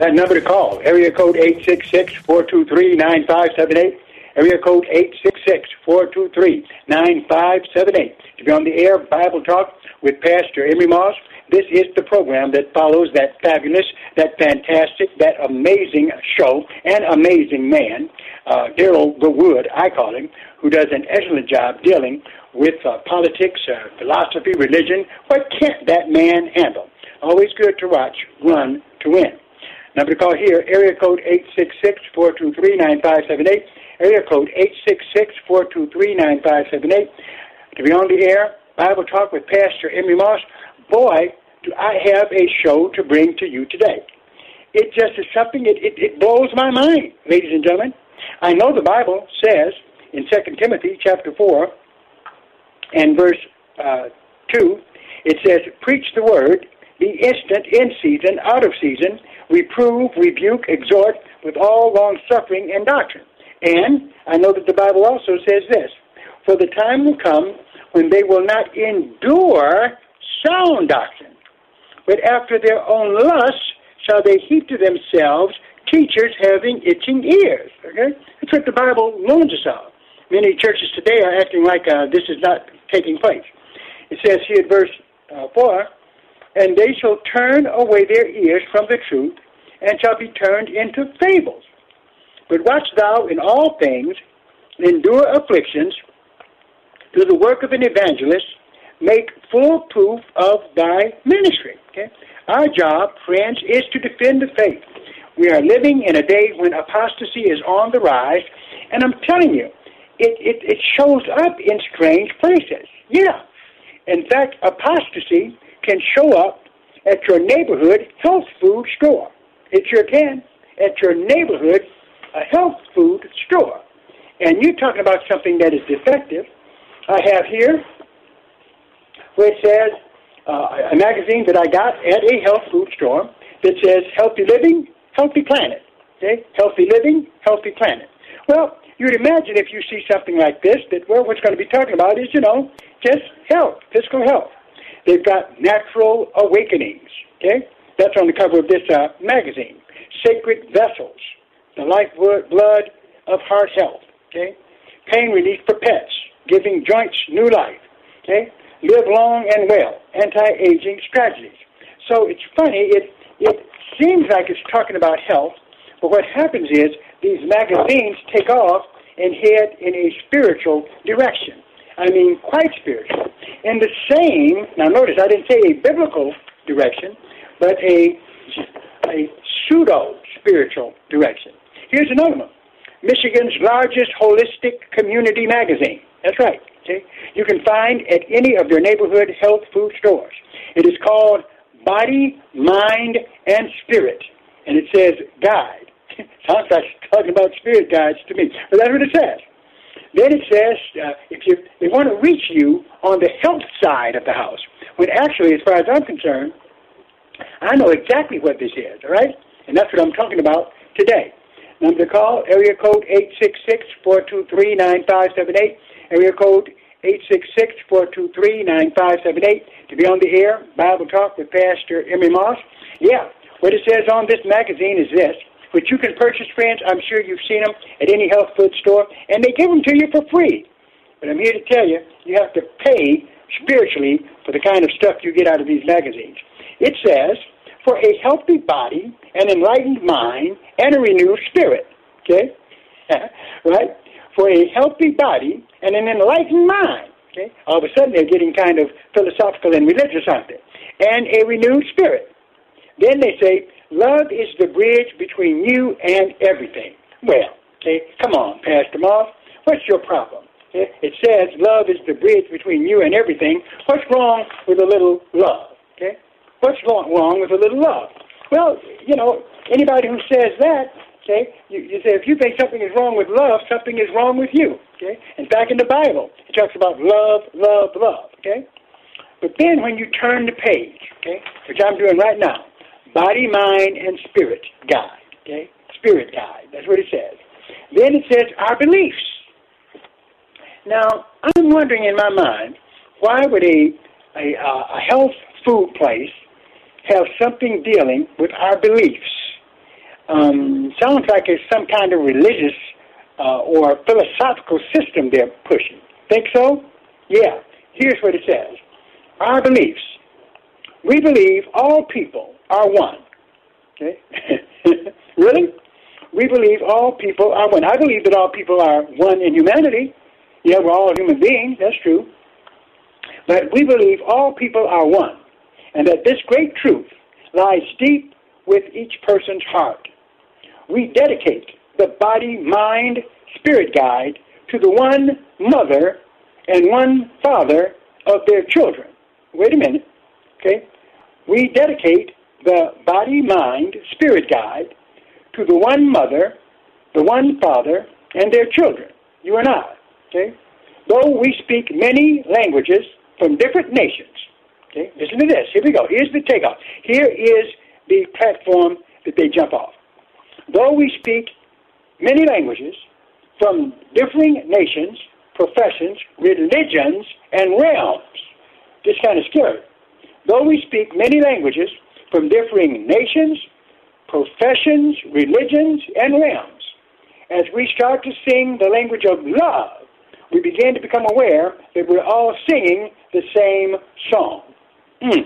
That number to call, area code 866-423-9578, area code 866-423-9578. To be on the air, Bible Talk with Pastor Emery Moss. This is the program that follows that fabulous, that fantastic, that amazing show and amazing man, uh, Daryl the Wood, I call him, who does an excellent job dealing with uh, politics, uh, philosophy, religion. What can't that man handle? Always good to watch, run to win. Number to call here, area code 866-423-9578, area code 866-423-9578. To be on the air, Bible Talk with Pastor Emery Moss. Boy, do I have a show to bring to you today. It just is something, it, it, it blows my mind, ladies and gentlemen. I know the Bible says in 2 Timothy chapter 4 and verse uh, 2, it says, Preach the word, be instant in season, out of season, reprove, rebuke, exhort with all long suffering and doctrine. And I know that the Bible also says this For the time will come when they will not endure sound doctrine, but after their own lusts shall they heap to themselves teachers having itching ears. Okay? That's what the Bible warns us of. Many churches today are acting like uh, this is not taking place. It says here at verse uh, 4 and they shall turn away their ears from the truth, and shall be turned into fables. But watch thou in all things, endure afflictions, do the work of an evangelist, make full proof of thy ministry. Okay? Our job, friends, is to defend the faith. We are living in a day when apostasy is on the rise, and I'm telling you, it, it, it shows up in strange places. Yeah. In fact, apostasy can show up at your neighborhood health food store. It sure can. At your neighborhood a health food store. And you're talking about something that is defective. I have here where it says uh, a magazine that I got at a health food store that says Healthy Living, Healthy Planet. Okay? Healthy Living, Healthy Planet. Well, you'd imagine if you see something like this that, well, what's going to be talking about is, you know, just health, physical health. They've got natural awakenings. Okay, that's on the cover of this uh, magazine. Sacred vessels, the lifeblood blood of heart health. Okay, pain relief for pets, giving joints new life. Okay, live long and well, anti-aging strategies. So it's funny. It it seems like it's talking about health, but what happens is these magazines take off and head in a spiritual direction. I mean, quite spiritual. In the same, now notice I didn't say a biblical direction, but a a pseudo spiritual direction. Here's another one Michigan's largest holistic community magazine. That's right. Okay? You can find at any of their neighborhood health food stores. It is called Body, Mind, and Spirit. And it says guide. Sounds like talking about spirit guides to me. But that's what it says. Then it says uh, if you they want to reach you on the health side of the house, when actually, as far as I'm concerned, I know exactly what this is, all right? And that's what I'm talking about today. Number to call, area code 866-423-9578, area code 866-423-9578 to be on the air, Bible Talk with Pastor Emery Moss. Yeah, what it says on this magazine is this, which you can purchase, friends. I'm sure you've seen them at any health food store, and they give them to you for free. But I'm here to tell you, you have to pay spiritually for the kind of stuff you get out of these magazines. It says, for a healthy body, an enlightened mind, and a renewed spirit. Okay? right? For a healthy body and an enlightened mind. Okay? All of a sudden they're getting kind of philosophical and religious, aren't they? And a renewed spirit. Then they say, love is the bridge between you and everything. Well, okay, come on, Pastor Moss. What's your problem? Eh, it says love is the bridge between you and everything. What's wrong with a little love? Okay? What's wrong with a little love? Well, you know, anybody who says that, okay, you, you say if you think something is wrong with love, something is wrong with you. Okay? And back in the Bible, it talks about love, love, love. Okay? But then when you turn the page, okay, which I'm doing right now, body, mind, and spirit guide. Okay? Spirit guide. That's what it says. Then it says our beliefs. Now, I'm wondering in my mind, why would a, a, a health food place have something dealing with our beliefs? Um, sounds like it's some kind of religious uh, or philosophical system they're pushing. Think so? Yeah. Here's what it says Our beliefs. We believe all people are one. Okay? really? We believe all people are one. I believe that all people are one in humanity. Yeah, we're all human beings, that's true. But we believe all people are one, and that this great truth lies deep with each person's heart. We dedicate the body, mind, spirit guide to the one mother and one father of their children. Wait a minute, okay? We dedicate the body, mind, spirit guide to the one mother, the one father, and their children, you and I. Okay? Though we speak many languages from different nations. Okay? Listen to this. Here we go. Here's the takeoff. Here is the platform that they jump off. Though we speak many languages from differing nations, professions, religions, and realms. This kind of scary. Though we speak many languages from differing nations, professions, religions, and realms, as we start to sing the language of love, we begin to become aware that we're all singing the same song. Mm.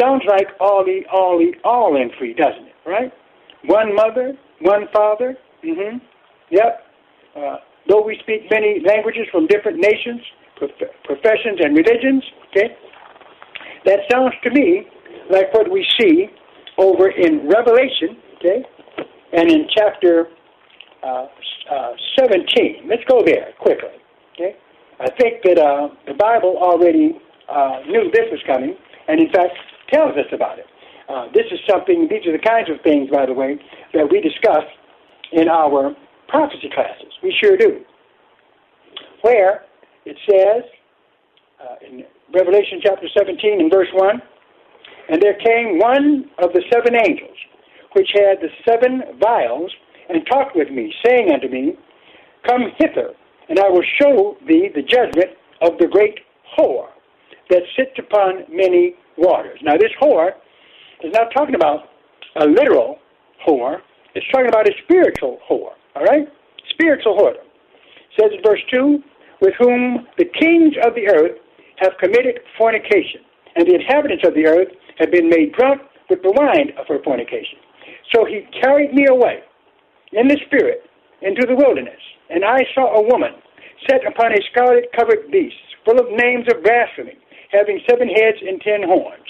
Sounds like Ollie, Ollie, all in free, doesn't it? Right? One mother, one father. Mm-hmm. Yep. Uh, though we speak many languages from different nations, prof- professions, and religions, okay, that sounds to me like what we see over in Revelation, okay, and in chapter uh, uh, 17. Let's go there quickly. Okay? I think that uh, the Bible already uh, knew this was coming, and in fact tells us about it. Uh, this is something, these are the kinds of things, by the way, that we discuss in our prophecy classes. We sure do. Where it says uh, in Revelation chapter 17 and verse 1 And there came one of the seven angels, which had the seven vials, and talked with me, saying unto me, Come hither and I will show thee the judgment of the great whore that sits upon many waters. Now, this whore is not talking about a literal whore, it's talking about a spiritual whore, all right? Spiritual whore. It says in verse 2 with whom the kings of the earth have committed fornication, and the inhabitants of the earth have been made drunk with the wine of her fornication. So he carried me away in the spirit into the wilderness and I saw a woman set upon a scarlet covered beast, full of names of blasphemy, having seven heads and ten horns.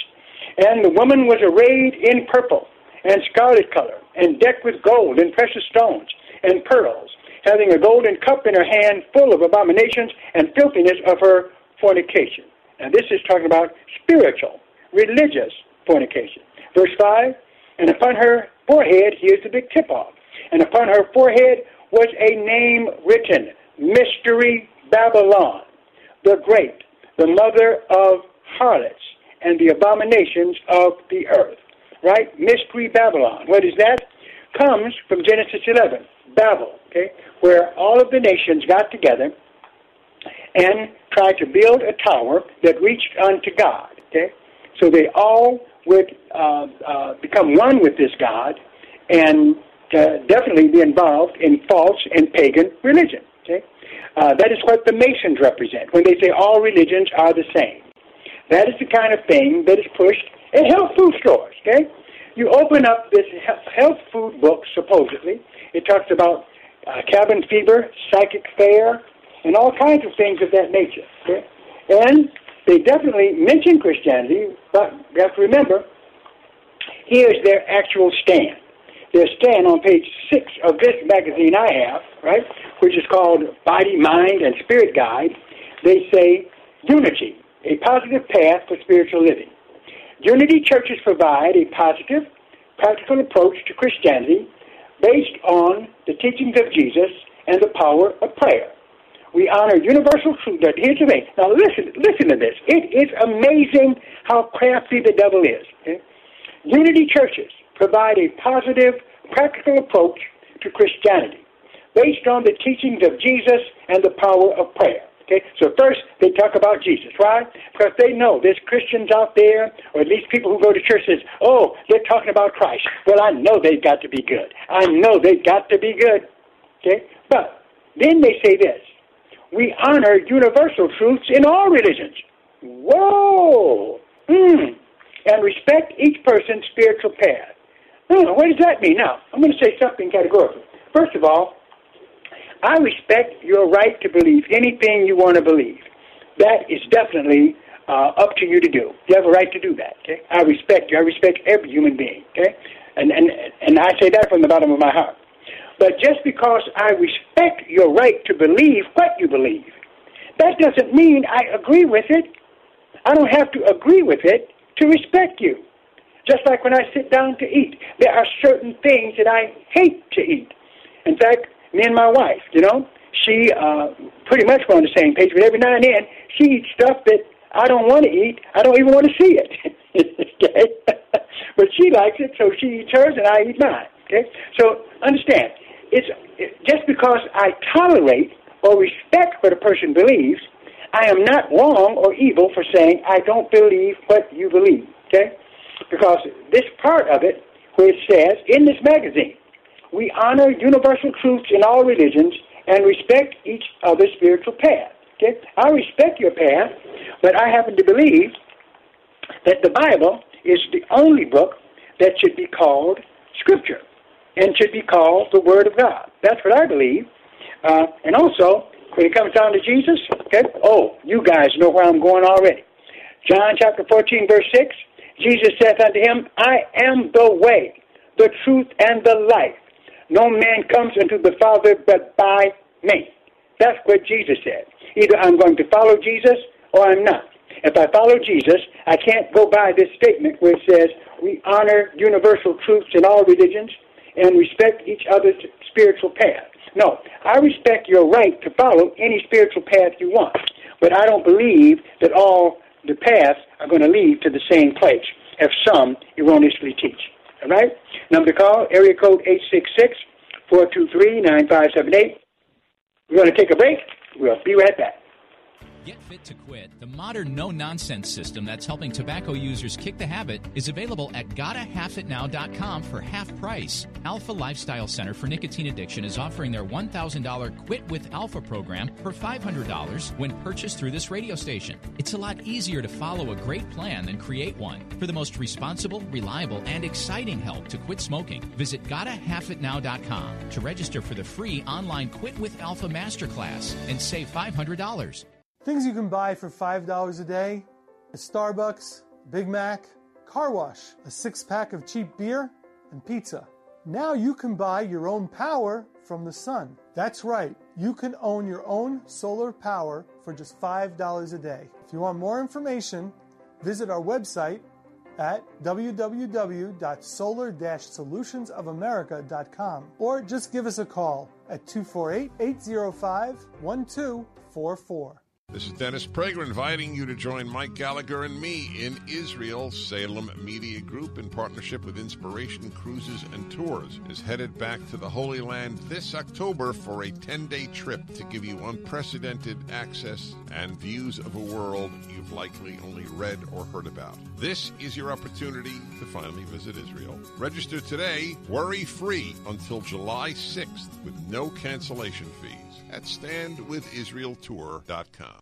And the woman was arrayed in purple, and scarlet color, and decked with gold and precious stones and pearls, having a golden cup in her hand full of abominations and filthiness of her fornication. And this is talking about spiritual, religious fornication. Verse 5 And upon her forehead, here's the big tip off, and upon her forehead was a name written Mystery Babylon, the Great, the mother of harlots and the abominations of the earth. Right? Mystery Babylon. What is that? Comes from Genesis 11, Babel, okay, where all of the nations got together and tried to build a tower that reached unto God. Okay, so they all would uh, uh, become one with this God and uh, definitely be involved in false and pagan religion. Okay, uh, that is what the Masons represent when they say all religions are the same. That is the kind of thing that is pushed in health food stores. Okay, you open up this health food book supposedly. It talks about uh, cabin fever, psychic fair, and all kinds of things of that nature. Okay? And they definitely mention Christianity, but you have to remember, here's their actual stand. Their stand on page six of this magazine I have, right, which is called Body, Mind, and Spirit Guide. They say unity, a positive path for spiritual living. Unity churches provide a positive, practical approach to Christianity based on the teachings of Jesus and the power of prayer. We honor universal truth. Here's the thing. Now listen, listen to this. It is amazing how crafty the devil is. Okay? Unity churches provide a positive, practical approach to Christianity based on the teachings of Jesus and the power of prayer. Okay, so first they talk about Jesus. Why? Because they know there's Christians out there, or at least people who go to church says, "Oh, they're talking about Christ." Well, I know they've got to be good. I know they've got to be good. Okay, but then they say this: we honor universal truths in all religions. Whoa! Hmm. And respect each person's spiritual path. Hmm, what does that mean? Now, I'm going to say something categorically. First of all, I respect your right to believe anything you want to believe. That is definitely uh, up to you to do. You have a right to do that. Okay? I respect you. I respect every human being. Okay? And and and I say that from the bottom of my heart. But just because I respect your right to believe what you believe, that doesn't mean I agree with it. I don't have to agree with it to respect you. Just like when I sit down to eat, there are certain things that I hate to eat. In fact, me and my wife, you know, she uh, pretty much we're on the same page, but every now and then she eats stuff that I don't want to eat. I don't even want to see it. okay? but she likes it, so she eats hers and I eat mine. Okay? So understand, it's just because I tolerate or respect what a person believes, I am not wrong or evil for saying I don't believe what you believe. Okay? Because this part of it, where it says in this magazine, we honor universal truths in all religions and respect each other's spiritual path. Okay? I respect your path, but I happen to believe that the Bible is the only book that should be called Scripture and should be called the Word of God. That's what I believe. Uh, and also, when it comes down to Jesus, okay, oh, you guys know where I'm going already. John chapter 14, verse 6, Jesus saith unto him, I am the way, the truth, and the life. No man comes unto the Father but by me. That's what Jesus said. Either I'm going to follow Jesus or I'm not. If I follow Jesus, I can't go by this statement where it says we honor universal truths in all religions and respect each other's spiritual path. No, I respect your right to follow any spiritual path you want, but I don't believe that all the paths are going to lead to the same place, as some erroneously teach. All right? Number to call, area code 866 423 9578. We're going to take a break. We'll be right back. Get Fit to Quit, the modern no nonsense system that's helping tobacco users kick the habit, is available at gottahalfitnow.com for half price. Alpha Lifestyle Center for Nicotine Addiction is offering their $1,000 Quit with Alpha program for $500 when purchased through this radio station. It's a lot easier to follow a great plan than create one. For the most responsible, reliable, and exciting help to quit smoking, visit gottahalfitnow.com to register for the free online Quit with Alpha Masterclass and save $500. Things you can buy for $5 a day a Starbucks, Big Mac, car wash, a six pack of cheap beer, and pizza. Now you can buy your own power from the sun. That's right, you can own your own solar power for just $5 a day. If you want more information, visit our website at www.solar-solutionsofamerica.com or just give us a call at 248 805 1244. This is Dennis Prager inviting you to join Mike Gallagher and me in Israel. Salem Media Group, in partnership with Inspiration Cruises and Tours, is headed back to the Holy Land this October for a 10 day trip to give you unprecedented access and views of a world you've likely only read or heard about. This is your opportunity to finally visit Israel. Register today, worry free, until July 6th with no cancellation fees at standwithisraeltour.com.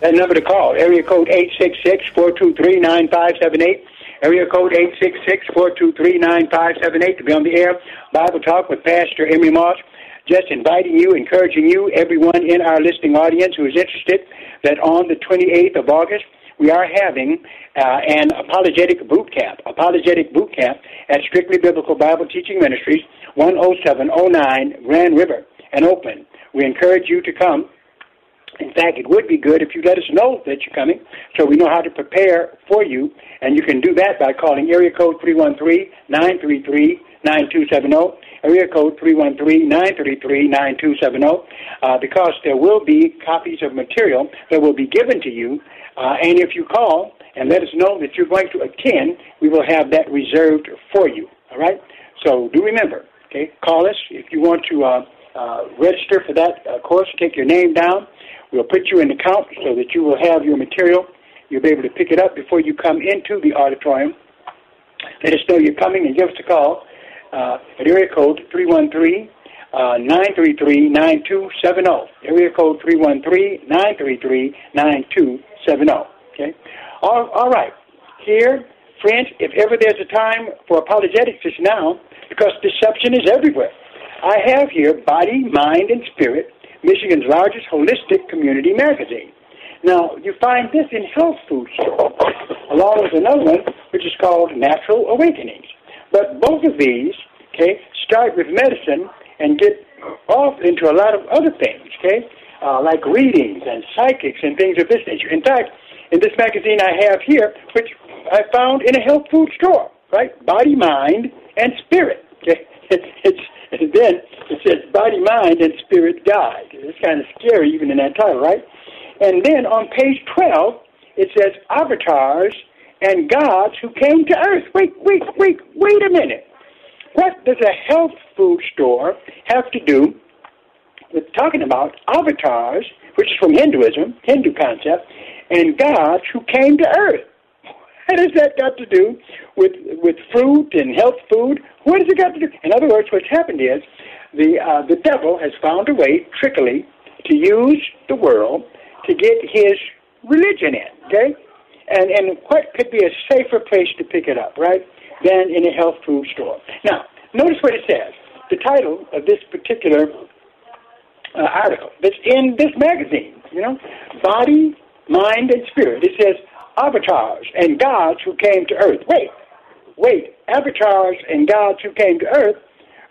That number to call, area code 866-423-9578. Area code 866-423-9578 to be on the air. Bible Talk with Pastor Emery Moss. Just inviting you, encouraging you, everyone in our listening audience who is interested, that on the 28th of August, we are having uh, an apologetic boot camp, apologetic boot camp at Strictly Biblical Bible Teaching Ministries, 10709 Grand River and Oakland. We encourage you to come. In fact, it would be good if you let us know that you're coming so we know how to prepare for you. And you can do that by calling area code 313-933-9270, area code 313-933-9270, uh, because there will be copies of material that will be given to you. Uh, and if you call and let us know that you're going to attend, we will have that reserved for you. All right? So do remember, okay, call us if you want to uh, uh, register for that uh, course, take your name down. We'll put you in the count so that you will have your material. You'll be able to pick it up before you come into the auditorium. Let us know you're coming and give us a call uh, at area code 313 933 9270. Area code 313 933 9270. Okay? All, all right. Here, friends, if ever there's a time for apologetics, it's now because deception is everywhere. I have here Body, Mind, and Spirit, Michigan's largest holistic community magazine. Now, you find this in health food stores, along with another one which is called Natural Awakenings. But both of these, okay, start with medicine and get off into a lot of other things, okay, uh, like readings and psychics and things of this nature. In fact, in this magazine I have here, which I found in a health food store, right, Body, Mind, and Spirit. Okay, it's, it's and then it says body, mind, and spirit guide. It's kind of scary even in that title, right? And then on page 12, it says avatars and gods who came to earth. Wait, wait, wait, wait a minute. What does a health food store have to do with talking about avatars, which is from Hinduism, Hindu concept, and gods who came to earth? What has that got to do with with fruit and health food. What has it got to do? In other words, what's happened is the uh, the devil has found a way, trickily, to use the world to get his religion in. Okay, and and what could be a safer place to pick it up, right, than in a health food store? Now, notice what it says. The title of this particular uh, article that's in this magazine, you know, body, mind, and spirit. It says avatars and gods who came to earth. Wait, wait, avatars and gods who came to earth.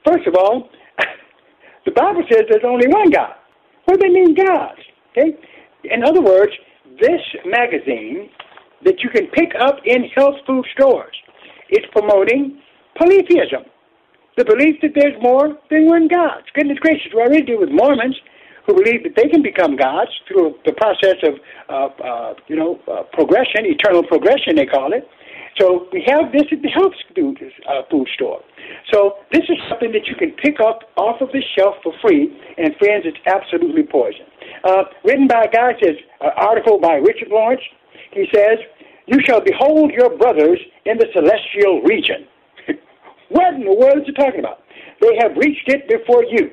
First of all, the Bible says there's only one God. What do they mean, gods? Okay. In other words, this magazine that you can pick up in health food stores is promoting polytheism the belief that there's more than one God. Goodness gracious, we already deal with Mormons who believe that they can become gods through the process of, uh, uh, you know, uh, progression, eternal progression, they call it. So we have this at the health food, uh, food store. So this is something that you can pick up off of the shelf for free, and friends, it's absolutely poison. Uh, written by a guy, says, an article by Richard Lawrence. He says, "You shall behold your brothers in the celestial region." What in the world is he talking about? They have reached it before you.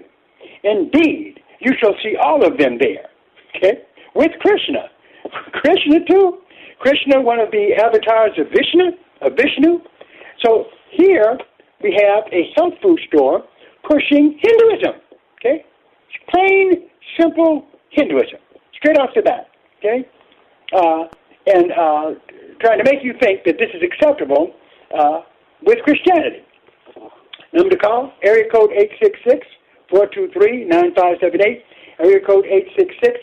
Indeed, you shall see all of them there. Okay? With Krishna. Krishna too. Krishna, one of the avatars of Vishnu, of Vishnu. So here we have a health food store pushing Hinduism. Okay? It's Plain, simple Hinduism. Straight off the bat. Okay? Uh, and uh, trying to make you think that this is acceptable uh, with Christianity. Number to call, area code 866-423-9578. Area code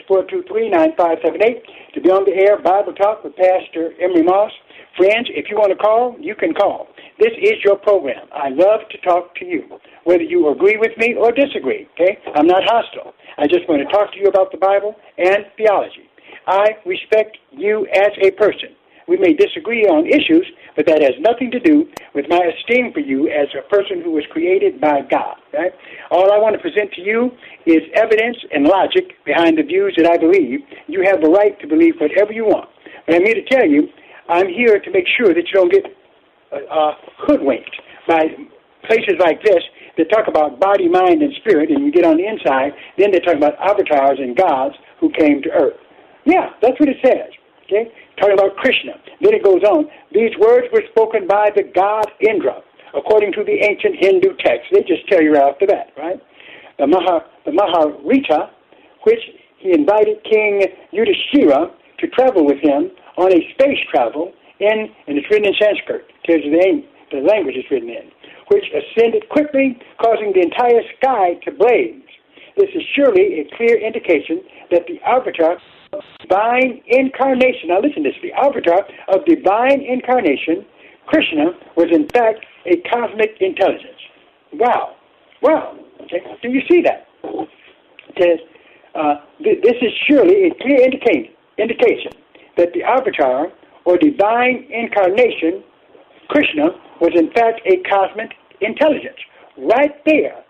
866-423-9578. To be on the air, Bible Talk with Pastor Emery Moss. Friends, if you want to call, you can call. This is your program. I love to talk to you, whether you agree with me or disagree, okay? I'm not hostile. I just want to talk to you about the Bible and theology. I respect you as a person. We may disagree on issues, but that has nothing to do with my esteem for you as a person who was created by God. Right? All I want to present to you is evidence and logic behind the views that I believe. You have the right to believe whatever you want. But I'm here to tell you, I'm here to make sure that you don't get uh, uh, hoodwinked by places like this that talk about body, mind, and spirit, and you get on the inside, then they talk about avatars and gods who came to earth. Yeah, that's what it says. Okay? Talking about Krishna. Then it goes on. These words were spoken by the god Indra, according to the ancient Hindu text. They just tell you right the bat, right? The, Maha, the Maharita, which he invited King Yudhishthira to travel with him on a space travel in, and it's written in Sanskrit, tells you the, the language it's written in, which ascended quickly, causing the entire sky to blaze. This is surely a clear indication that the avatar divine incarnation. Now listen to this. The avatar of divine incarnation, Krishna, was in fact a cosmic intelligence. Wow. Wow. Okay. Do you see that? It says, uh, th- this is surely a clear indication, indication that the avatar or divine incarnation, Krishna, was in fact a cosmic intelligence. Right there,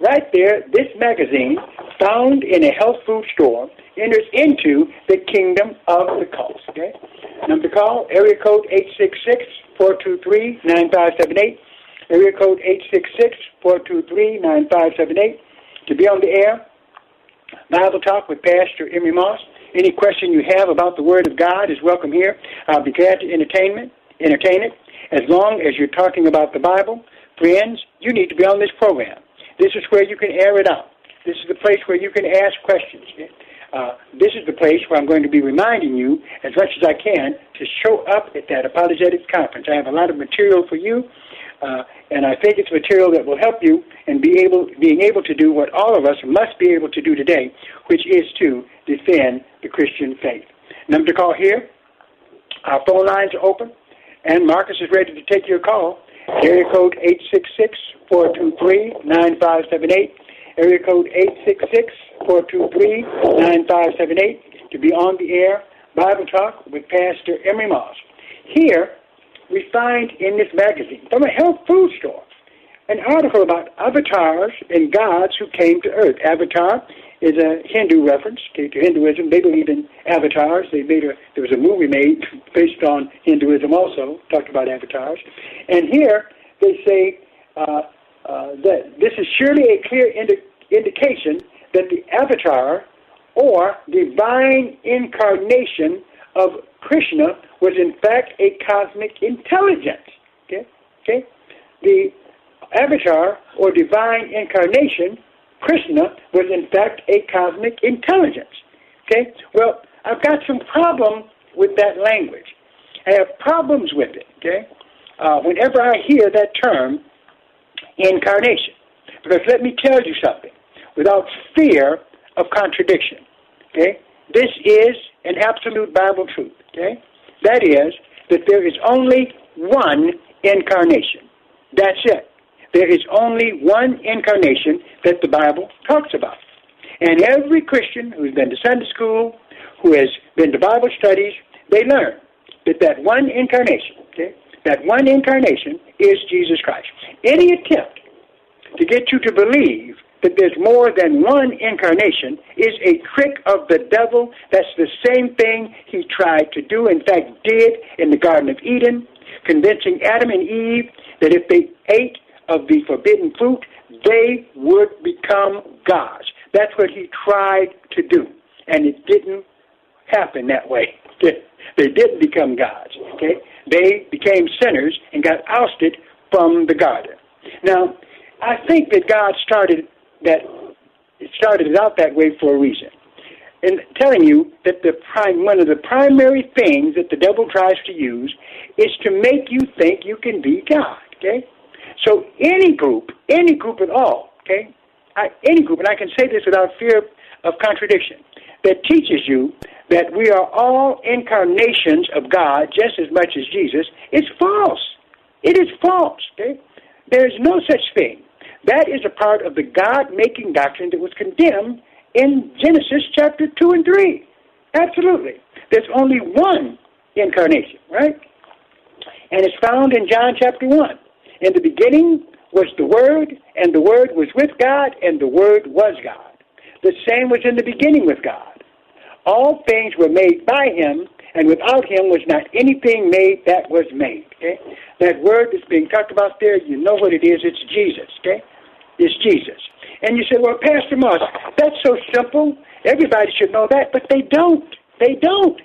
right there, this magazine, found in a health food store, enters into the kingdom of the cults. Okay? Number to call, area code 866-423-9578. Area code 866-423-9578. To be on the air, Bible Talk with Pastor Emery Moss. Any question you have about the Word of God is welcome here. I'll be glad to entertain it. Entertain it. As long as you're talking about the Bible, friends, you need to be on this program. This is where you can air it out. This is the place where you can ask questions. Uh, this is the place where I'm going to be reminding you as much as I can to show up at that apologetics conference. I have a lot of material for you, uh, and I think it's material that will help you in be able, being able to do what all of us must be able to do today, which is to defend the Christian faith. Number to call here. Our phone lines are open, and Marcus is ready to take your call. Area code 866-423-9578. Area code 866-423-9578 to be on the air Bible Talk with Pastor Emery Moss. Here, we find in this magazine from a health food store an article about avatars and gods who came to earth. Avatar is a Hindu reference to, Hinduism. They believe in avatars. They made a there was a movie made based on Hinduism also, talked about avatars. And here they say uh, uh, that this is surely a clear indi- indication that the avatar or divine incarnation of Krishna was in fact a cosmic intelligence. Okay? Okay? The avatar or divine incarnation, Krishna, was in fact a cosmic intelligence. Okay? Well, I've got some problem with that language. I have problems with it. Okay? Uh, whenever I hear that term, incarnation, because let me tell you something, without fear of contradiction. Okay? This is an absolute Bible truth. Okay? That is that there is only one incarnation. That's it. There is only one incarnation that the Bible talks about. And every Christian who's been to Sunday school, who has been to Bible studies, they learn that that one incarnation, okay, that one incarnation is Jesus Christ. Any attempt to get you to believe that there's more than one incarnation is a trick of the devil. That's the same thing he tried to do, in fact, did in the Garden of Eden, convincing Adam and Eve that if they ate of the forbidden fruit, they would become gods. That's what he tried to do. And it didn't happen that way. They didn't become gods. Okay? They became sinners and got ousted from the garden. Now, I think that God started that it started out that way for a reason. And telling you that the prime, one of the primary things that the devil tries to use is to make you think you can be God. Okay, so any group, any group at all, okay, I, any group, and I can say this without fear of contradiction, that teaches you that we are all incarnations of God just as much as Jesus is false. It is false. Okay, there is no such thing. That is a part of the God making doctrine that was condemned in Genesis chapter 2 and 3. Absolutely. There's only one incarnation, right? And it's found in John chapter 1. In the beginning was the Word, and the Word was with God, and the Word was God. The same was in the beginning with God. All things were made by Him, and without Him was not anything made that was made. Okay? That word that's being talked about there, you know what it is. It's Jesus. Okay? It's Jesus. And you say, well, Pastor Moss, that's so simple. Everybody should know that, but they don't. They don't.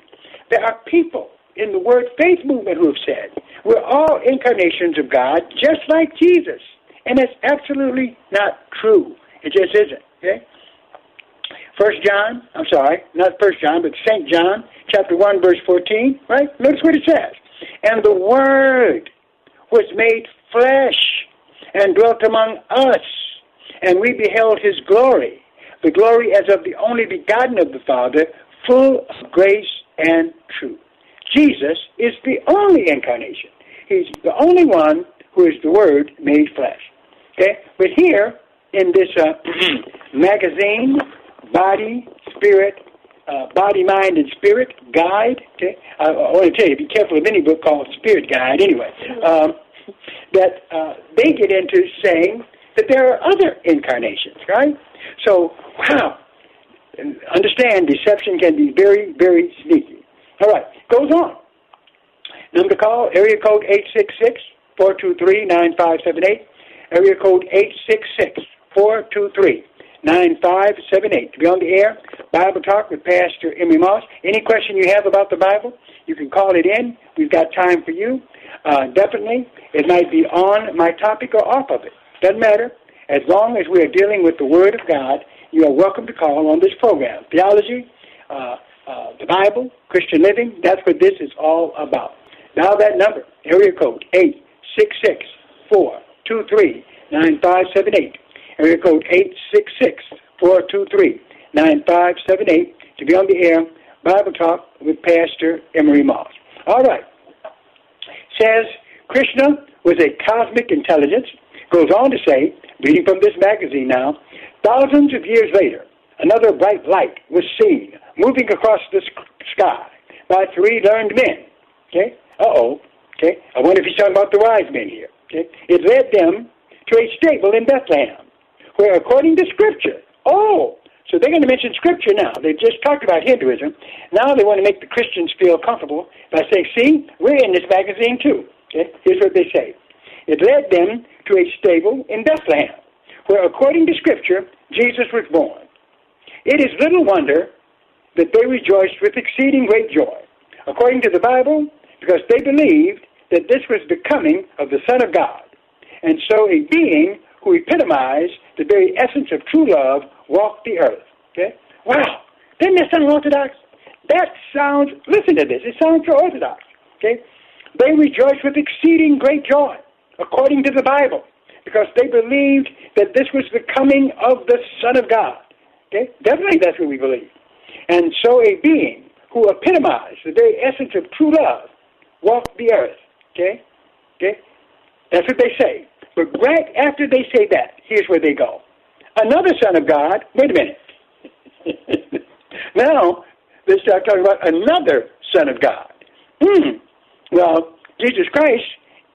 There are people in the Word Faith movement who have said, we're all incarnations of God, just like Jesus. And that's absolutely not true. It just isn't. Okay? First John, I'm sorry, not First John, but Saint John, chapter one, verse fourteen. Right? Notice what it says. And the Word was made flesh and dwelt among us, and we beheld His glory, the glory as of the only begotten of the Father, full of grace and truth. Jesus is the only incarnation. He's the only one who is the Word made flesh. Okay? But here, in this uh, magazine, Body, Spirit, uh, Body, Mind, and Spirit Guide, okay? I, I want to tell you, be careful of any book called Spirit Guide, anyway, um, that uh, they get into saying that there are other incarnations, right? So, wow. Understand, deception can be very, very sneaky. All right, goes on. Number to call, area code 866 423 9578. Area code 866 423 9578. To be on the air, Bible Talk with Pastor Emery Moss. Any question you have about the Bible, you can call it in. We've got time for you. Uh, definitely, it might be on my topic or off of it. Doesn't matter. As long as we are dealing with the Word of God, you are welcome to call on this program. Theology, uh, uh, the Bible, Christian living, that's what this is all about. Now that number, area code 866 423 9578. Area code 866 423 9578 to be on the air, Bible Talk with Pastor Emery Moss. All right. Says Krishna was a cosmic intelligence. Goes on to say, reading from this magazine now, thousands of years later, another bright light was seen moving across the sky by three learned men. Okay? Uh-oh. Okay? I wonder if he's talking about the wise men here. Okay? It led them to a stable in Bethlehem, where according to Scripture, oh, so they're going to mention Scripture now. They just talked about Hinduism. Now they want to make the Christians feel comfortable by saying, see, we're in this magazine too. Okay? Here's what they say. it led them to a stable in Bethlehem, where, according to Scripture, Jesus was born. It is little wonder that they rejoiced with exceeding great joy, according to the Bible, because they believed that this was the coming of the Son of God. And so a being who epitomized the very essence of true love walked the earth. Okay? Wow! Doesn't that sound orthodox? That sounds, listen to this, it sounds so orthodox. Okay? They rejoiced with exceeding great joy, according to the Bible, because they believed that this was the coming of the Son of God. Okay? Definitely that's what we believe. And so a being who epitomized the very essence of true love walked the earth. Okay? Okay? That's what they say. But right after they say that, here's where they go. Another son of God, wait a minute. now, they start talking about another son of God. Hmm. Well, Jesus Christ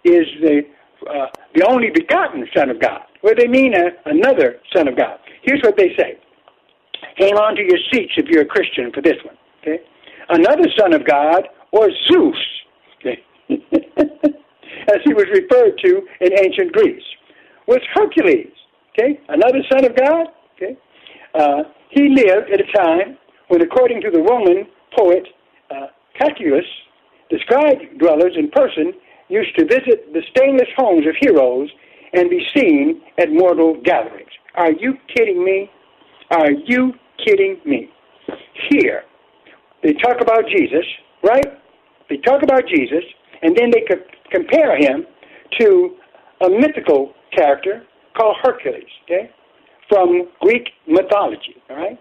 is the uh, the only begotten Son of God. Do they mean, another Son of God? Here's what they say. Hang on to your seats if you're a Christian for this one. Okay, another Son of God, or Zeus, okay, as he was referred to in ancient Greece, was Hercules. Okay, another Son of God. Okay, uh, he lived at a time when, according to the Roman poet uh, scribe dwellers in person used to visit the stainless homes of heroes and be seen at mortal gatherings. Are you kidding me? Are you kidding me? Here, they talk about Jesus, right? They talk about Jesus, and then they compare him to a mythical character called Hercules, okay, from Greek mythology, all right?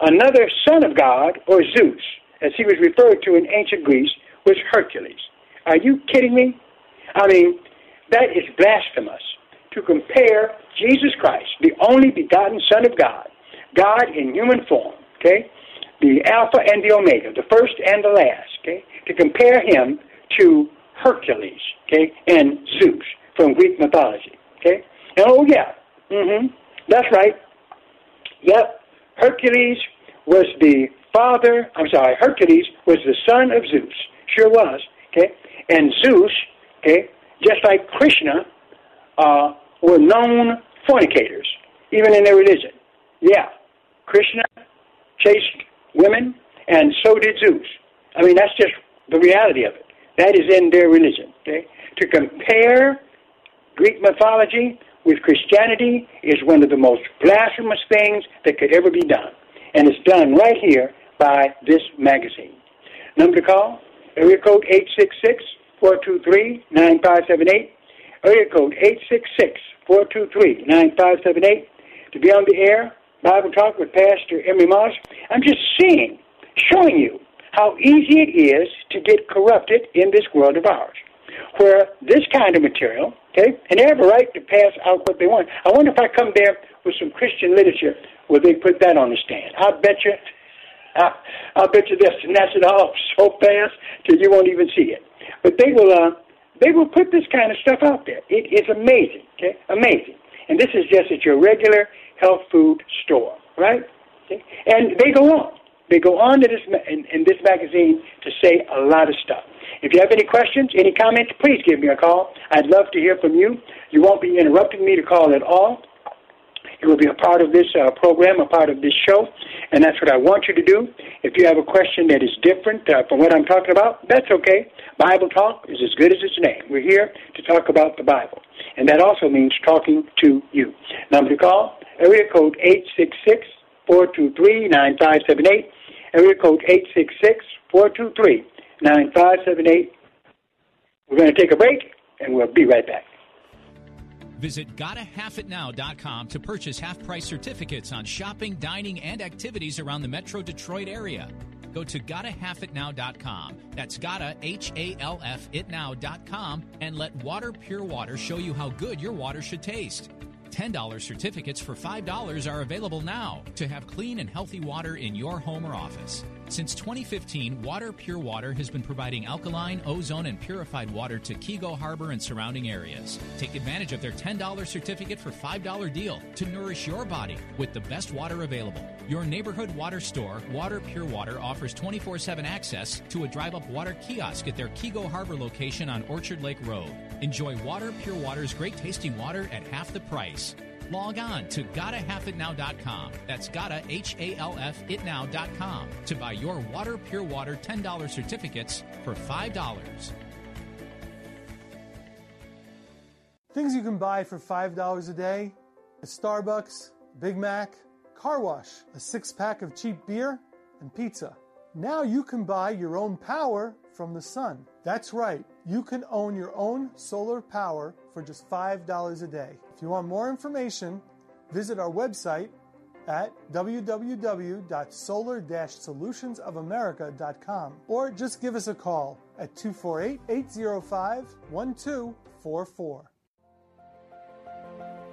Another son of God, or Zeus, as he was referred to in ancient Greece, was Hercules. Are you kidding me? I mean, that is blasphemous to compare Jesus Christ, the only begotten Son of God, God in human form, okay, the Alpha and the Omega, the first and the last, okay, to compare him to Hercules, okay, and Zeus from Greek mythology, okay. And oh yeah, mm-hmm, that's right. Yep, Hercules was the father. I'm sorry, Hercules was the son of Zeus. Sure was. Okay, and Zeus, okay, just like Krishna, uh, were known fornicators, even in their religion. Yeah, Krishna chased women, and so did Zeus. I mean, that's just the reality of it. That is in their religion. Okay, to compare Greek mythology with Christianity is one of the most blasphemous things that could ever be done, and it's done right here by this magazine. Number to call Area code 866-423-9578. Area code 866-423-9578. To be on the air, Bible Talk with Pastor Emery Moss. I'm just seeing, showing you how easy it is to get corrupted in this world of ours. Where this kind of material, okay, and they have a right to pass out what they want. I wonder if I come there with some Christian literature, will they put that on the stand? I bet you I, I bet you they'll snatch it off so fast till you won't even see it. But they will, uh, they will put this kind of stuff out there. It is amazing, okay? Amazing. And this is just at your regular health food store, right? Okay? And they go on. They go on to this in, in this magazine to say a lot of stuff. If you have any questions, any comments, please give me a call. I'd love to hear from you. You won't be interrupting me to call at all. You will be a part of this uh, program, a part of this show, and that's what I want you to do. If you have a question that is different uh, from what I'm talking about, that's okay. Bible Talk is as good as its name. We're here to talk about the Bible, and that also means talking to you. Number to call, area code 866 423 9578. Area code 866 423 9578. We're going to take a break, and we'll be right back. Visit GottaHalfItNow.com to purchase half price certificates on shopping, dining, and activities around the Metro Detroit area. Go to GottaHalfItNow.com. That's Gotta, H A L F ItNow.com, and let Water Pure Water show you how good your water should taste. $10 certificates for $5 are available now to have clean and healthy water in your home or office. Since 2015, Water Pure Water has been providing alkaline, ozone, and purified water to Keego Harbor and surrounding areas. Take advantage of their $10 certificate for $5 deal to nourish your body with the best water available. Your neighborhood water store, Water Pure Water, offers 24 7 access to a drive up water kiosk at their Keego Harbor location on Orchard Lake Road. Enjoy Water Pure Water's great tasting water at half the price. Log on to gottahalfitnow.com. That's gotta, H A L F itnow.com to buy your Water Pure Water $10 certificates for $5. Things you can buy for $5 a day a Starbucks, Big Mac, car wash, a six pack of cheap beer, and pizza. Now you can buy your own power from the sun. That's right, you can own your own solar power for just $5 a day. If you want more information, visit our website at www.solar-solutionsofamerica.com or just give us a call at 248-805-1244.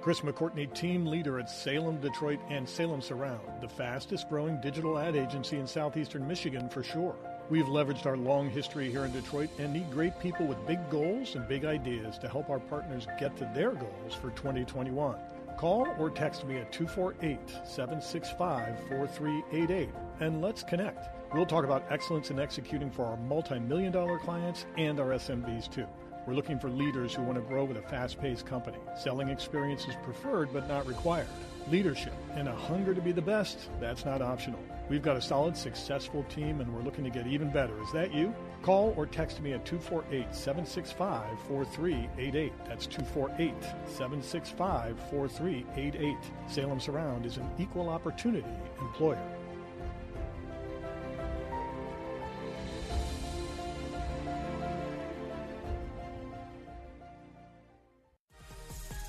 Chris McCourtney, team leader at Salem, Detroit, and Salem Surround, the fastest growing digital ad agency in southeastern Michigan for sure. We've leveraged our long history here in Detroit and need great people with big goals and big ideas to help our partners get to their goals for 2021. Call or text me at 248 765 4388 and let's connect. We'll talk about excellence in executing for our multi million dollar clients and our SMBs too. We're looking for leaders who want to grow with a fast paced company. Selling experience is preferred but not required. Leadership and a hunger to be the best, that's not optional. We've got a solid, successful team and we're looking to get even better. Is that you? Call or text me at 248 765 4388. That's 248 765 4388. Salem Surround is an equal opportunity employer.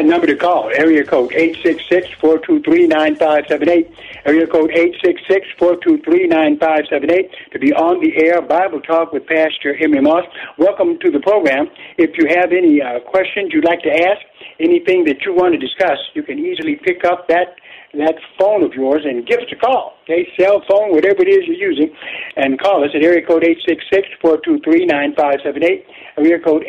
That number to call, area code 866-423-9578, area code 866-423-9578 to be on the air Bible Talk with Pastor Emery Moss. Welcome to the program. If you have any uh, questions you'd like to ask, anything that you want to discuss, you can easily pick up that that phone of yours and give us a call. Okay, cell phone, whatever it is you're using, and call us at area code 866-423-9578, area code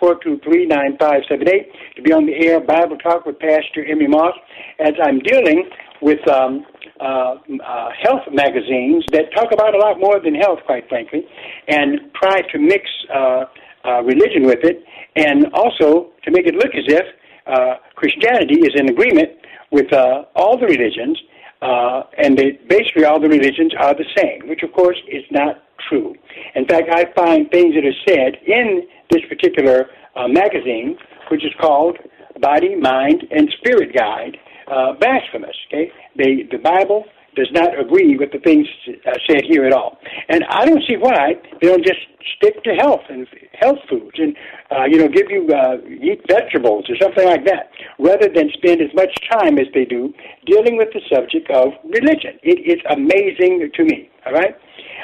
866-423-9578 to be on the air Bible Talk with Pastor Emery Moss as I'm dealing with um, uh, uh, health magazines that talk about a lot more than health, quite frankly, and try to mix uh, uh, religion with it, and also to make it look as if uh, Christianity is in agreement with uh, all the religions, uh, and they, basically all the religions are the same, which of course is not true. In fact, I find things that are said in this particular uh, magazine, which is called Body, Mind, and Spirit Guide, uh, blasphemous. Okay, they, the Bible does not agree with the things uh, said here at all. And I don't see why they don't just stick to health and health foods and, uh, you know, give you, uh, eat vegetables or something like that, rather than spend as much time as they do dealing with the subject of religion. It is amazing to me, all right?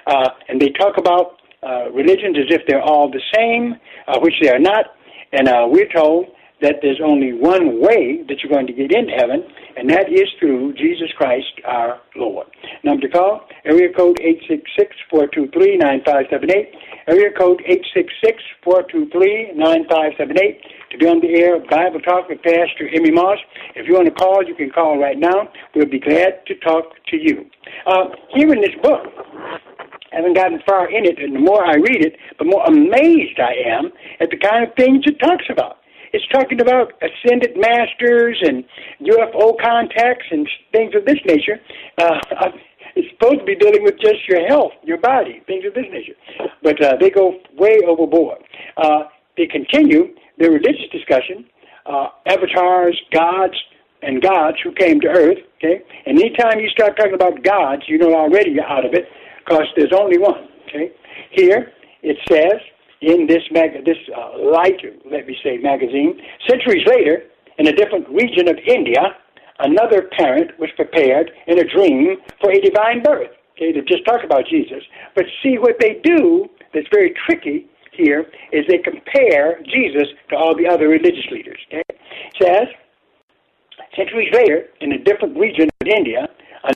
Uh, and they talk about uh, religions as if they're all the same, uh, which they are not. And uh, we're told that there's only one way that you're going to get into heaven, and that is through Jesus Christ our Lord. Number to call, area code 866-423-9578, area code 866-423-9578 to be on the air of Bible Talk with Pastor Emery Moss. If you want to call, you can call right now. We'll be glad to talk to you. Uh, here in this book, I haven't gotten far in it, and the more I read it, the more amazed I am at the kind of things it talks about. It's talking about ascended masters and UFO contacts and things of this nature. Uh, it's supposed to be dealing with just your health, your body, things of this nature. But uh, they go way overboard. Uh, they continue their religious discussion, uh, avatars, gods, and gods who came to earth. Okay, and anytime you start talking about gods, you know already you're out of it because there's only one. Okay, here it says in this mag- this uh, light, let me say, magazine. Centuries later, in a different region of India, another parent was prepared in a dream for a divine birth. Okay, to just talk about Jesus, but see what they do. That's very tricky here is they compare Jesus to all the other religious leaders. Okay, it says Centuries later, in a different region of India,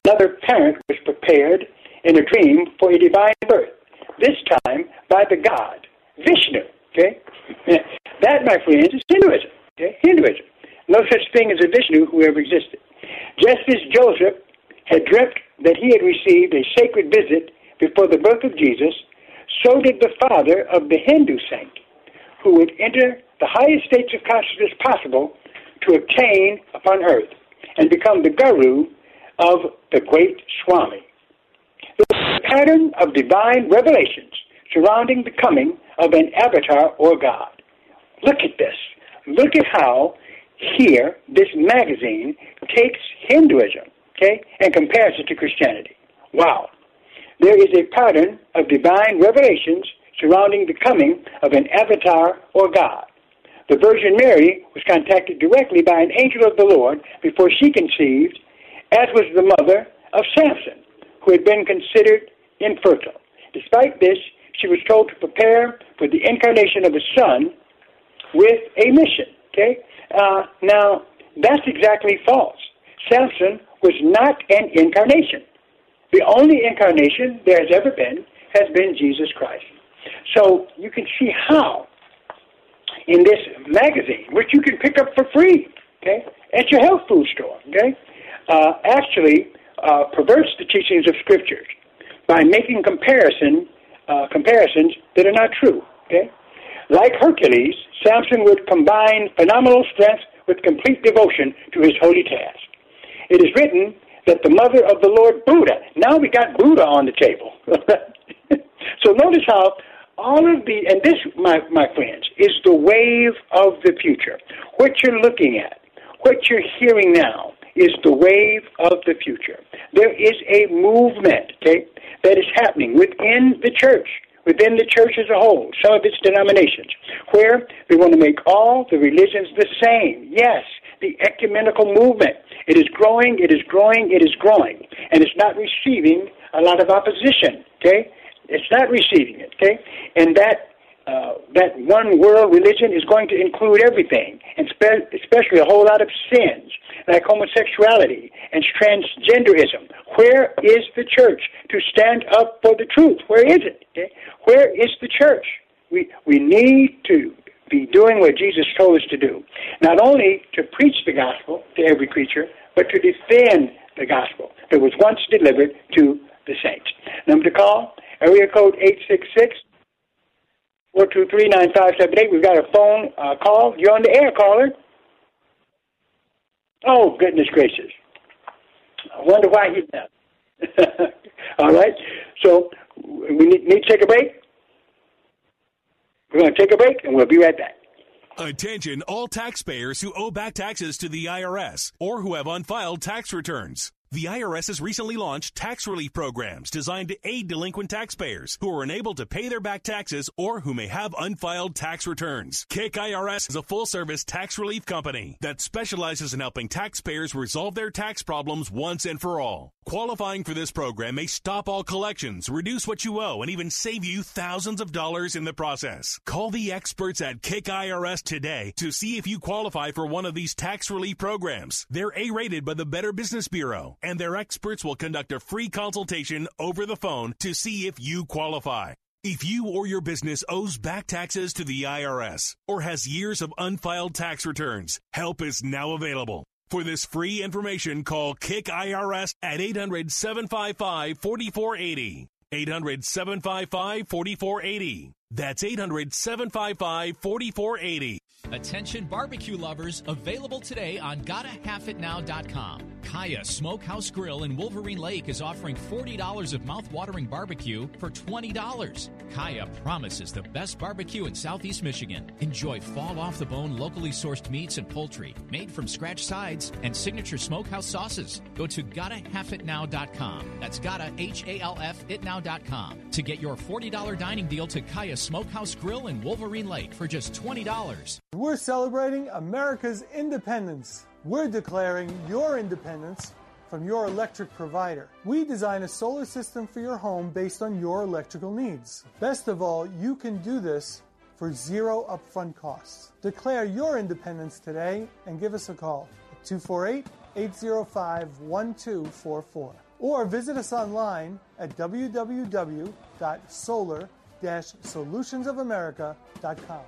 another parent was prepared in a dream for a divine birth, this time by the god Vishnu. Okay? That, my friends, is Hinduism. Okay? Hinduism. No such thing as a Vishnu who ever existed. Just as Joseph had dreamt that he had received a sacred visit before the birth of Jesus, so did the father of the Hindu saint, who would enter the highest states of consciousness possible to obtain upon earth and become the guru of the great Swami. The pattern of divine revelations surrounding the coming of an avatar or God. Look at this. Look at how here this magazine takes Hinduism, okay, and compares it to Christianity. Wow. There is a pattern of divine revelations surrounding the coming of an avatar or God. The Virgin Mary was contacted directly by an angel of the Lord before she conceived, as was the mother of Samson, who had been considered infertile. Despite this, she was told to prepare for the incarnation of the Son with a mission. Okay? Uh, now, that's exactly false. Samson was not an incarnation. The only incarnation there has ever been has been Jesus Christ. So you can see how in this magazine, which you can pick up for free, okay, at your health food store, okay, uh, actually uh, perverts the teachings of scriptures by making comparison uh, comparisons that are not true. Okay, like Hercules, Samson would combine phenomenal strength with complete devotion to his holy task. It is written that the mother of the Lord Buddha. Now we got Buddha on the table. so notice how all of the, and this, my, my friends, is the wave of the future. What you're looking at, what you're hearing now, is the wave of the future. There is a movement, okay, that is happening within the church, within the church as a whole, some of its denominations, where they want to make all the religions the same. Yes, the ecumenical movement. It is growing, it is growing, it is growing, and it's not receiving a lot of opposition, okay? It's not receiving it, okay? And that uh, that one world religion is going to include everything, and spe- especially a whole lot of sins like homosexuality and transgenderism. Where is the church to stand up for the truth? Where is it? Okay? Where is the church? We we need to be doing what Jesus told us to do, not only to preach the gospel to every creature, but to defend the gospel that was once delivered to the saints. Number to call Area code 866 423 9578. We've got a phone uh, call. You're on the air, caller. Oh, goodness gracious. I wonder why he's not. All right. So we need, need to take a break. We're going to take a break and we'll be right back. Attention, all taxpayers who owe back taxes to the IRS or who have unfiled tax returns. The IRS has recently launched tax relief programs designed to aid delinquent taxpayers who are unable to pay their back taxes or who may have unfiled tax returns. Kick IRS is a full service tax relief company that specializes in helping taxpayers resolve their tax problems once and for all. Qualifying for this program may stop all collections, reduce what you owe, and even save you thousands of dollars in the process. Call the experts at Kick IRS today to see if you qualify for one of these tax relief programs. They're A rated by the Better Business Bureau and their experts will conduct a free consultation over the phone to see if you qualify. If you or your business owes back taxes to the IRS or has years of unfiled tax returns, help is now available. For this free information, call Kick IRS at 800 755 4480. 800 755 4480. That's 800 755 4480. Attention barbecue lovers, available today on GottaHalfItNow.com. Kaya Smokehouse Grill in Wolverine Lake is offering $40 of mouth-watering barbecue for $20. Kaya promises the best barbecue in Southeast Michigan. Enjoy fall off the bone locally sourced meats and poultry, made from scratch sides and signature smokehouse sauces. Go to GottaHalfItNow.com. That's Gotta H A L F Itnow.com to get your $40 dining deal to Kaya Smokehouse Grill in Wolverine Lake for just $20. We're celebrating America's independence. We're declaring your independence from your electric provider. We design a solar system for your home based on your electrical needs. Best of all, you can do this for zero upfront costs. Declare your independence today and give us a call at 248 805 1244 or visit us online at www.solar-solutionsofamerica.com.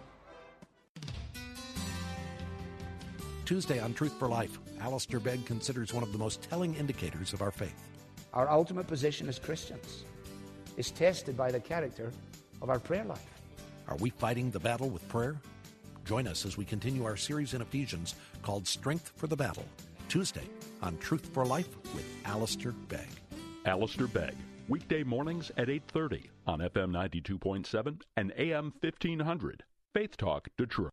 Tuesday on Truth for Life, Alistair Begg considers one of the most telling indicators of our faith. Our ultimate position as Christians is tested by the character of our prayer life. Are we fighting the battle with prayer? Join us as we continue our series in Ephesians called Strength for the Battle, Tuesday on Truth for Life with Alistair Begg. Alistair Begg, weekday mornings at 8.30 on FM 92.7 and AM 1500. Faith Talk Detroit.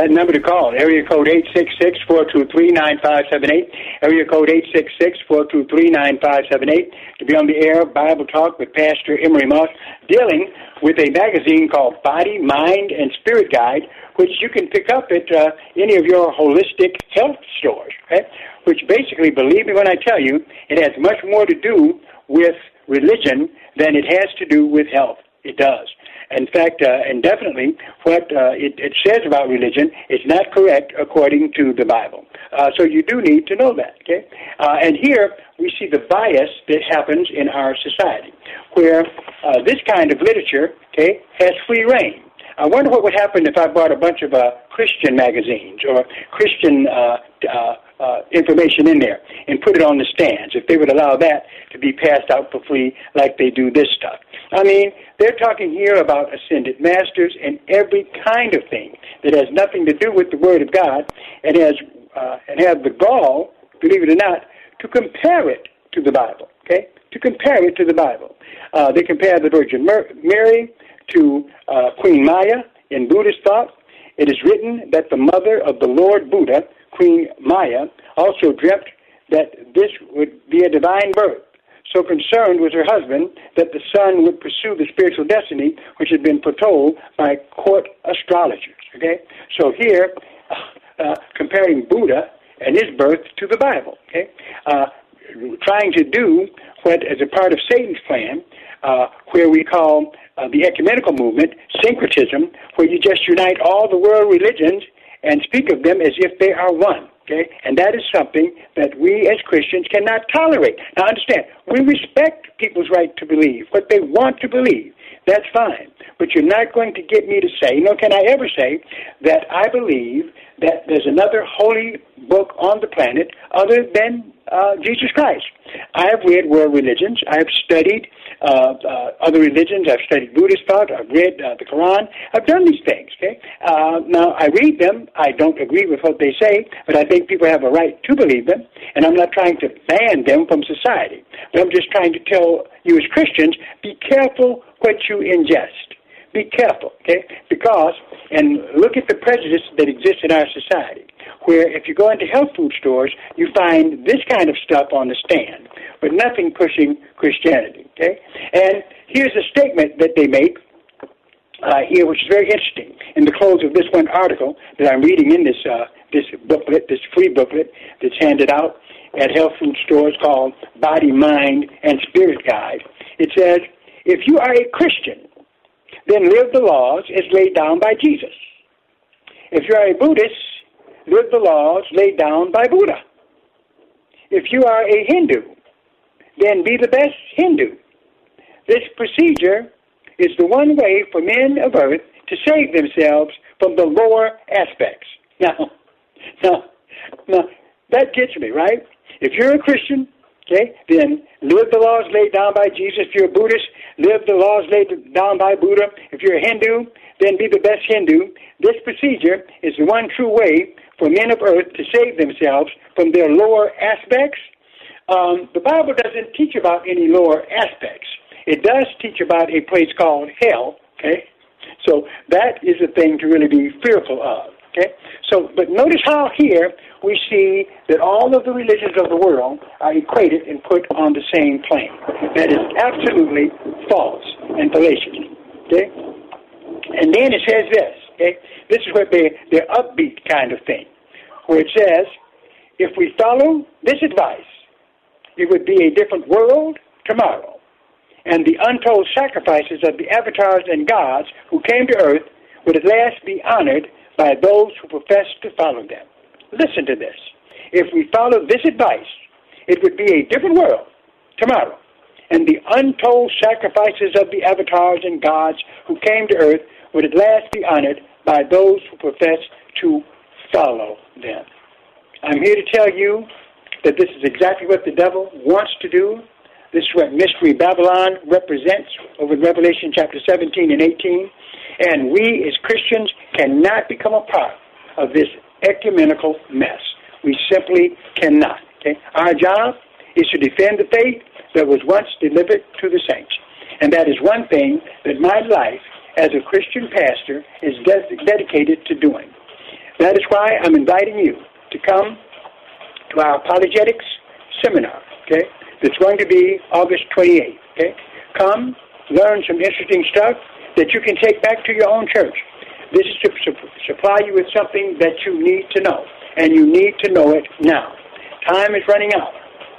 That number to call, area code 866-423-9578, area code 866-423-9578, to be on the air, Bible Talk with Pastor Emery Moss, dealing with a magazine called Body, Mind, and Spirit Guide, which you can pick up at uh, any of your holistic health stores, which basically, believe me when I tell you, it has much more to do with religion than it has to do with health. It does. In fact, uh, and definitely, what uh, it, it says about religion is not correct according to the Bible. Uh, so you do need to know that. Okay, uh, and here we see the bias that happens in our society, where uh, this kind of literature, okay, has free reign. I wonder what would happen if I bought a bunch of uh, Christian magazines or Christian uh, uh, uh, information in there and put it on the stands, if they would allow that to be passed out for free like they do this stuff. I mean, they're talking here about ascended masters and every kind of thing that has nothing to do with the Word of God and has uh, and have the gall, believe it or not, to compare it to the Bible. Okay, to compare it to the Bible. Uh, they compare the Virgin Mary to uh, Queen Maya in Buddhist thought. It is written that the mother of the Lord Buddha, Queen Maya, also dreamt that this would be a divine birth so concerned was her husband that the son would pursue the spiritual destiny which had been foretold by court astrologers. Okay, so here, uh, uh, comparing Buddha and his birth to the Bible. Okay, uh, trying to do what, as a part of Satan's plan, uh, where we call uh, the ecumenical movement syncretism, where you just unite all the world religions and speak of them as if they are one. Okay? And that is something that we as Christians cannot tolerate. Now understand, we respect people's right to believe what they want to believe. That's fine. But you're not going to get me to say, nor can I ever say, that I believe that there's another holy book on the planet other than uh, Jesus Christ. I have read world religions. I have studied other religions. I've studied Buddhist thought. I've read uh, the Quran. I've done these things. Okay. Uh, now I read them. I don't agree with what they say, but I think people have a right to believe them. And I'm not trying to ban them from society. But I'm just trying to tell you as Christians: be careful what you ingest. Be careful, okay? Because, and look at the prejudice that exists in our society, where if you go into health food stores, you find this kind of stuff on the stand, but nothing pushing Christianity. Okay, and here's a statement that they make uh, here, which is very interesting. In the close of this one article that I'm reading in this uh, this booklet, this free booklet that's handed out at health food stores called Body, Mind, and Spirit Guide, it says, if you are a Christian, then live the laws as laid down by Jesus. If you are a Buddhist, live the laws laid down by Buddha. If you are a Hindu, then be the best Hindu. This procedure is the one way for men of earth to save themselves from the lower aspects. Now, now, now that gets me, right? If you're a Christian, okay, then live the laws laid down by Jesus. If you're a Buddhist, live the laws laid down by Buddha. If you're a Hindu, then be the best Hindu. This procedure is the one true way for men of earth to save themselves from their lower aspects. Um, the Bible doesn't teach about any lower aspects. It does teach about a place called hell. Okay, so that is a thing to really be fearful of. Okay, so but notice how here we see that all of the religions of the world are equated and put on the same plane. That is absolutely false and fallacious. Okay, and then it says this. Okay, this is what they their upbeat kind of thing, where it says, if we follow this advice, it would be a different world tomorrow and the untold sacrifices of the avatars and gods who came to earth would at last be honored by those who profess to follow them. Listen to this. If we follow this advice, it would be a different world tomorrow, and the untold sacrifices of the avatars and gods who came to earth would at last be honored by those who profess to follow them. I'm here to tell you that this is exactly what the devil wants to do this is what Mystery Babylon represents over in Revelation chapter 17 and 18. And we as Christians cannot become a part of this ecumenical mess. We simply cannot. Okay? Our job is to defend the faith that was once delivered to the saints. And that is one thing that my life as a Christian pastor is de- dedicated to doing. That is why I'm inviting you to come to our apologetics seminar. Okay? It's going to be August 28th. Okay, come learn some interesting stuff that you can take back to your own church. This is to su- supply you with something that you need to know, and you need to know it now. Time is running out.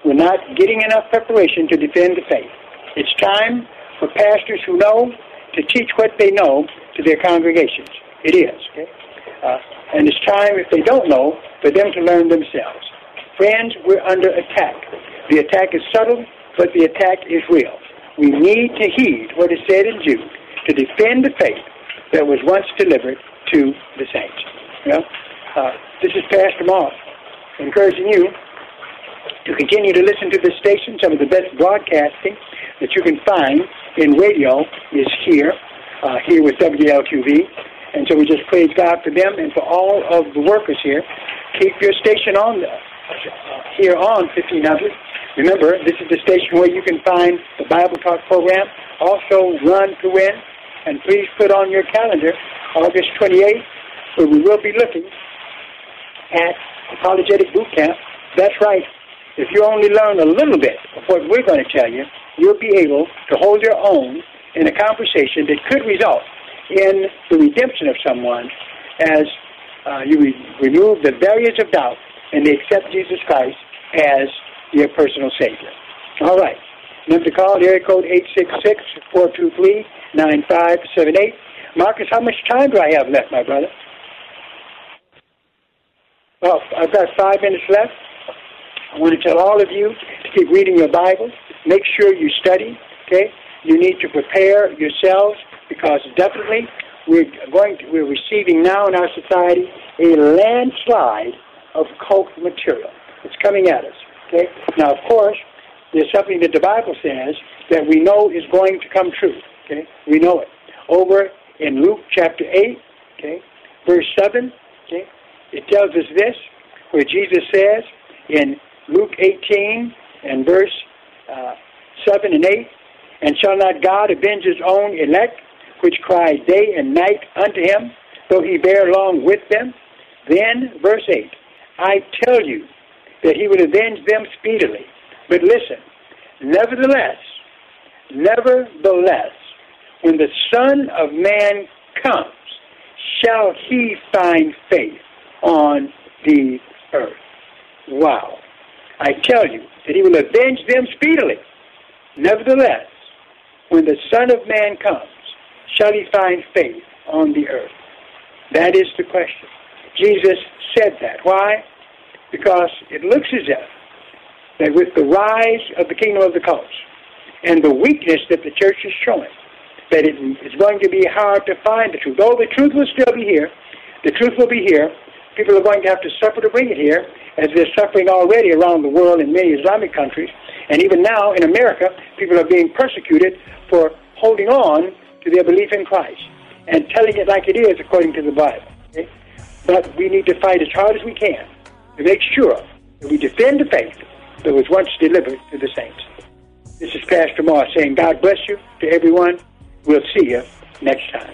We're not getting enough preparation to defend the faith. It's time for pastors who know to teach what they know to their congregations. It is. Okay? Uh, and it's time, if they don't know, for them to learn themselves. Friends, we're under attack. The attack is subtle, but the attack is real. We need to heed what is said in Jude to defend the faith that was once delivered to the saints. You know? uh, this is Pastor Moss encouraging you to continue to listen to this station. Some of the best broadcasting that you can find in radio is here, uh, here with WLQV. And so we just praise God for them and for all of the workers here. Keep your station on here on 1500 Remember, this is the station where you can find the Bible Talk program, also Run to Win, and please put on your calendar August 28th, where we will be looking at Apologetic Boot Camp. That's right. If you only learn a little bit of what we're going to tell you, you'll be able to hold your own in a conversation that could result in the redemption of someone as uh, you re- remove the barriers of doubt and they accept Jesus Christ as your personal savior. All right. Number to call, area code 866-423-9578. Marcus, how much time do I have left, my brother? Well, I've got five minutes left. I want to tell all of you to keep reading your Bible. Make sure you study, okay? You need to prepare yourselves because definitely we're going to, we're receiving now in our society a landslide of cult material. It's coming at us. Okay? Now, of course, there's something that the Bible says that we know is going to come true. Okay? We know it. Over in Luke chapter 8, okay, verse 7, okay, it tells us this, where Jesus says in Luke 18 and verse uh, 7 and 8, And shall not God avenge his own elect, which cry day and night unto him, though he bear long with them? Then, verse 8, I tell you, that he would avenge them speedily. But listen, Nevertheless, nevertheless, when the Son of Man comes, shall he find faith on the earth? Wow. I tell you that he will avenge them speedily. Nevertheless, when the Son of Man comes, shall he find faith on the earth? That is the question. Jesus said that. Why? Because it looks as if that with the rise of the kingdom of the cults and the weakness that the church is showing, that it is going to be hard to find the truth. Though the truth will still be here, the truth will be here. People are going to have to suffer to bring it here, as they're suffering already around the world in many Islamic countries. And even now in America, people are being persecuted for holding on to their belief in Christ and telling it like it is according to the Bible. Okay? But we need to fight as hard as we can to make sure that we defend the faith that was once delivered to the saints. This is Pastor Moss saying, God bless you to everyone. We'll see you next time.